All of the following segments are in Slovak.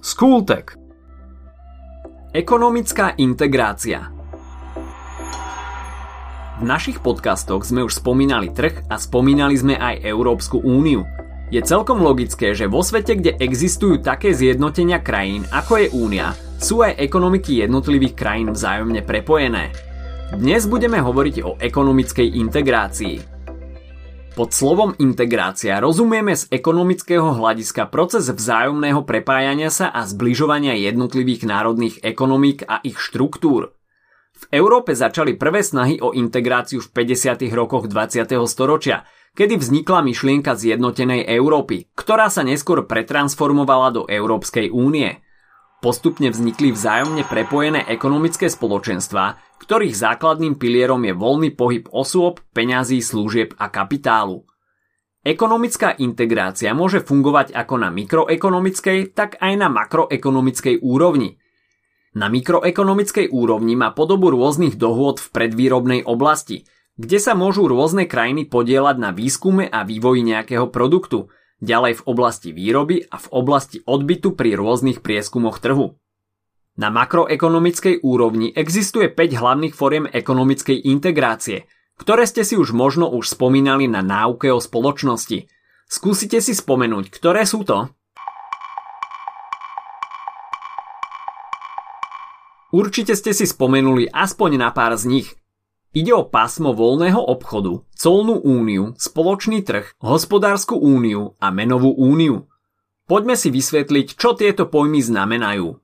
Skultek Ekonomická integrácia V našich podcastoch sme už spomínali trh a spomínali sme aj Európsku úniu. Je celkom logické, že vo svete, kde existujú také zjednotenia krajín ako je únia, sú aj ekonomiky jednotlivých krajín vzájomne prepojené. Dnes budeme hovoriť o ekonomickej integrácii. Pod slovom integrácia rozumieme z ekonomického hľadiska proces vzájomného prepájania sa a zbližovania jednotlivých národných ekonomík a ich štruktúr. V Európe začali prvé snahy o integráciu v 50. rokoch 20. storočia, kedy vznikla myšlienka zjednotenej Európy, ktorá sa neskôr pretransformovala do Európskej únie – Postupne vznikli vzájomne prepojené ekonomické spoločenstvá, ktorých základným pilierom je voľný pohyb osôb, peňazí, služieb a kapitálu. Ekonomická integrácia môže fungovať ako na mikroekonomickej, tak aj na makroekonomickej úrovni. Na mikroekonomickej úrovni má podobu rôznych dohôd v predvýrobnej oblasti, kde sa môžu rôzne krajiny podielať na výskume a vývoji nejakého produktu – ďalej v oblasti výroby a v oblasti odbytu pri rôznych prieskumoch trhu. Na makroekonomickej úrovni existuje 5 hlavných foriem ekonomickej integrácie, ktoré ste si už možno už spomínali na náuke o spoločnosti. Skúsite si spomenúť, ktoré sú to? Určite ste si spomenuli aspoň na pár z nich, Ide o pásmo voľného obchodu, colnú úniu, spoločný trh, hospodárskú úniu a menovú úniu. Poďme si vysvetliť, čo tieto pojmy znamenajú.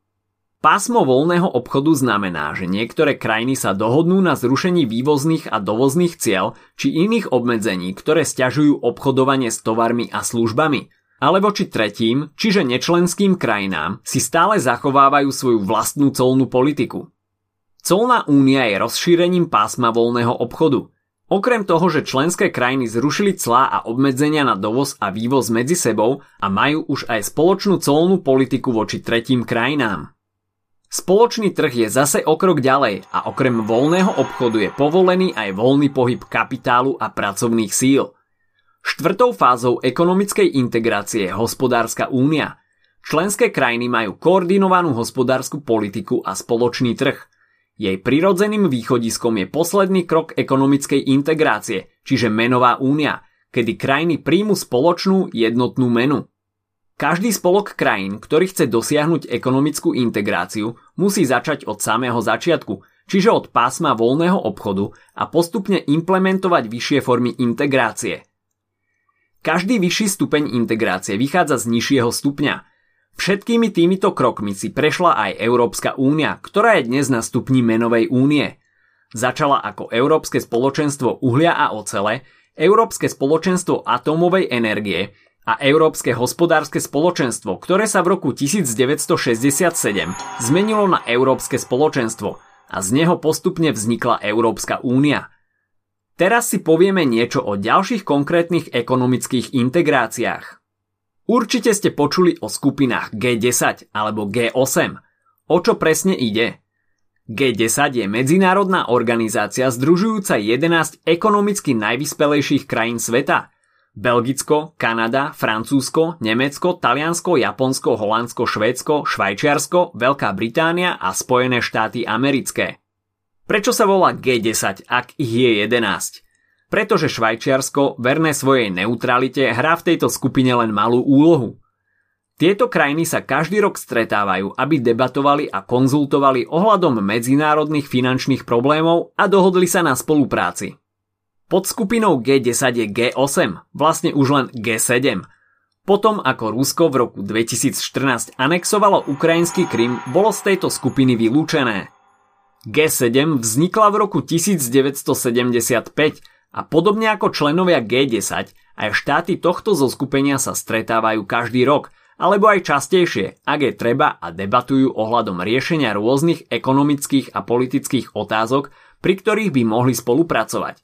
Pásmo voľného obchodu znamená, že niektoré krajiny sa dohodnú na zrušení vývozných a dovozných cieľ či iných obmedzení, ktoré stiažujú obchodovanie s tovarmi a službami. Alebo či tretím, čiže nečlenským krajinám, si stále zachovávajú svoju vlastnú colnú politiku. Colná únia je rozšírením pásma voľného obchodu. Okrem toho, že členské krajiny zrušili clá a obmedzenia na dovoz a vývoz medzi sebou a majú už aj spoločnú colnú politiku voči tretím krajinám. Spoločný trh je zase o krok ďalej a okrem voľného obchodu je povolený aj voľný pohyb kapitálu a pracovných síl. Štvrtou fázou ekonomickej integrácie je hospodárska únia. Členské krajiny majú koordinovanú hospodárskú politiku a spoločný trh – jej prirodzeným východiskom je posledný krok ekonomickej integrácie, čiže menová únia, kedy krajiny príjmu spoločnú jednotnú menu. Každý spolok krajín, ktorý chce dosiahnuť ekonomickú integráciu, musí začať od samého začiatku, čiže od pásma voľného obchodu a postupne implementovať vyššie formy integrácie. Každý vyšší stupeň integrácie vychádza z nižšieho stupňa – Všetkými týmito krokmi si prešla aj Európska únia, ktorá je dnes na stupni menovej únie. Začala ako Európske spoločenstvo uhlia a ocele, Európske spoločenstvo atómovej energie a Európske hospodárske spoločenstvo, ktoré sa v roku 1967 zmenilo na Európske spoločenstvo a z neho postupne vznikla Európska únia. Teraz si povieme niečo o ďalších konkrétnych ekonomických integráciách. Určite ste počuli o skupinách G10 alebo G8. O čo presne ide? G10 je medzinárodná organizácia združujúca 11 ekonomicky najvyspelejších krajín sveta. Belgicko, Kanada, Francúzsko, Nemecko, Taliansko, Japonsko, Holandsko, Švédsko, Švajčiarsko, Veľká Británia a Spojené štáty americké. Prečo sa volá G10, ak ich je 11? Pretože Švajčiarsko, verné svojej neutralite, hrá v tejto skupine len malú úlohu. Tieto krajiny sa každý rok stretávajú, aby debatovali a konzultovali ohľadom medzinárodných finančných problémov a dohodli sa na spolupráci. Pod skupinou G10 je G8, vlastne už len G7. Potom ako Rusko v roku 2014 anexovalo ukrajinský Krym, bolo z tejto skupiny vylúčené. G7 vznikla v roku 1975 a podobne ako členovia G10, aj štáty tohto zoskupenia sa stretávajú každý rok, alebo aj častejšie, ak je treba a debatujú ohľadom riešenia rôznych ekonomických a politických otázok, pri ktorých by mohli spolupracovať.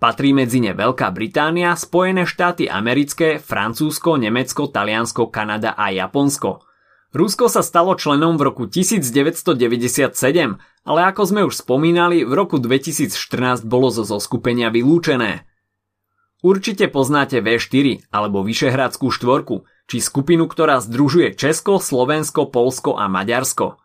Patrí medzi ne Veľká Británia, Spojené štáty americké, Francúzsko, Nemecko, Taliansko, Kanada a Japonsko – Rusko sa stalo členom v roku 1997, ale ako sme už spomínali, v roku 2014 bolo zo zoskupenia vylúčené. Určite poznáte V4 alebo Vyšehradskú štvorku, či skupinu, ktorá združuje Česko, Slovensko, Polsko a Maďarsko.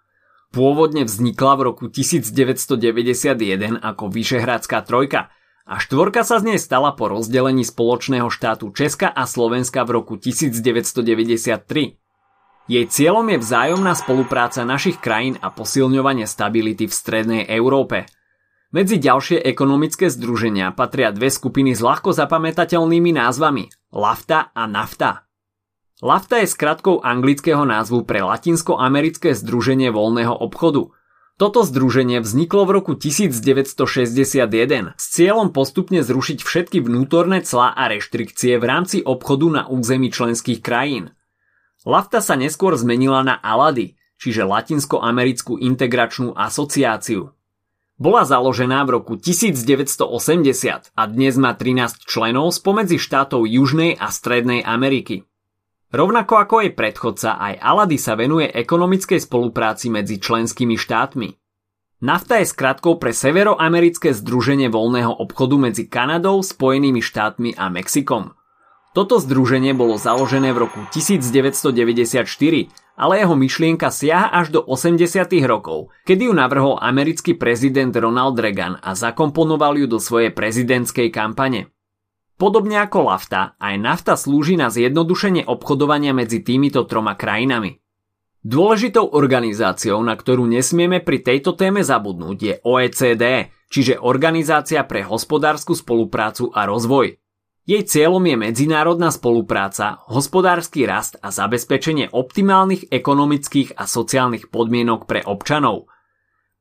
Pôvodne vznikla v roku 1991 ako Vyšehradská trojka a štvorka sa z nej stala po rozdelení spoločného štátu Česka a Slovenska v roku 1993. Jej cieľom je vzájomná spolupráca našich krajín a posilňovanie stability v strednej Európe. Medzi ďalšie ekonomické združenia patria dve skupiny s ľahko zapamätateľnými názvami LAFTA a NAFTA. LAFTA je skratkou anglického názvu pre Latinsko-americké združenie voľného obchodu. Toto združenie vzniklo v roku 1961 s cieľom postupne zrušiť všetky vnútorné clá a reštrikcie v rámci obchodu na území členských krajín. Lafta sa neskôr zmenila na Alady, čiže Latinsko-americkú integračnú asociáciu. Bola založená v roku 1980 a dnes má 13 členov spomedzi štátov Južnej a Strednej Ameriky. Rovnako ako jej predchodca, aj Alady sa venuje ekonomickej spolupráci medzi členskými štátmi. NAFTA je skratkou pre Severoamerické združenie voľného obchodu medzi Kanadou, Spojenými štátmi a Mexikom. Toto združenie bolo založené v roku 1994, ale jeho myšlienka siaha až do 80. rokov, kedy ju navrhol americký prezident Ronald Reagan a zakomponoval ju do svojej prezidentskej kampane. Podobne ako LAFTA, aj NAFTA slúži na zjednodušenie obchodovania medzi týmito troma krajinami. Dôležitou organizáciou, na ktorú nesmieme pri tejto téme zabudnúť, je OECD, čiže Organizácia pre hospodárskú spoluprácu a rozvoj. Jej cieľom je medzinárodná spolupráca, hospodársky rast a zabezpečenie optimálnych ekonomických a sociálnych podmienok pre občanov.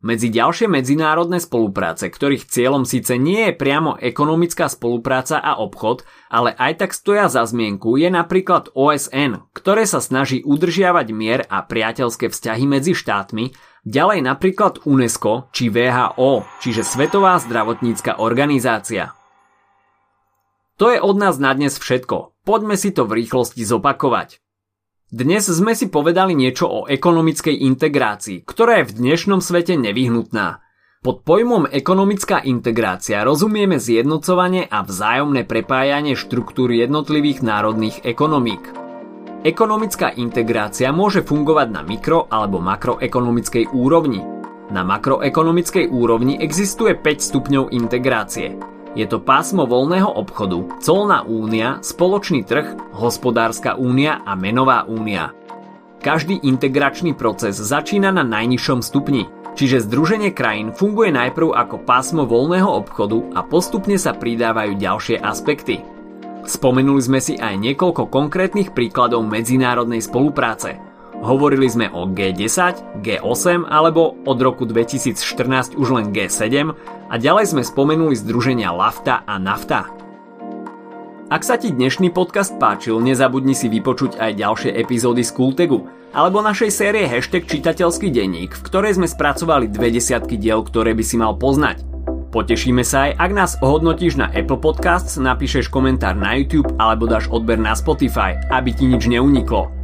Medzi ďalšie medzinárodné spolupráce, ktorých cieľom síce nie je priamo ekonomická spolupráca a obchod, ale aj tak stoja za zmienku, je napríklad OSN, ktoré sa snaží udržiavať mier a priateľské vzťahy medzi štátmi, ďalej napríklad UNESCO či VHO, čiže Svetová zdravotnícka organizácia. To je od nás na dnes všetko. Poďme si to v rýchlosti zopakovať. Dnes sme si povedali niečo o ekonomickej integrácii, ktorá je v dnešnom svete nevyhnutná. Pod pojmom ekonomická integrácia rozumieme zjednocovanie a vzájomné prepájanie štruktúr jednotlivých národných ekonomík. Ekonomická integrácia môže fungovať na mikro- alebo makroekonomickej úrovni. Na makroekonomickej úrovni existuje 5 stupňov integrácie. Je to pásmo voľného obchodu, colná únia, spoločný trh, hospodárska únia a menová únia. Každý integračný proces začína na najnižšom stupni, čiže združenie krajín funguje najprv ako pásmo voľného obchodu a postupne sa pridávajú ďalšie aspekty. Spomenuli sme si aj niekoľko konkrétnych príkladov medzinárodnej spolupráce – Hovorili sme o G10, G8 alebo od roku 2014 už len G7 a ďalej sme spomenuli združenia LAFTA a NAFTA. Ak sa ti dnešný podcast páčil, nezabudni si vypočuť aj ďalšie epizódy z Kultegu alebo našej série hashtag čitateľský denník, v ktorej sme spracovali dve desiatky diel, ktoré by si mal poznať. Potešíme sa aj, ak nás ohodnotíš na Apple Podcasts, napíšeš komentár na YouTube alebo dáš odber na Spotify, aby ti nič neuniklo.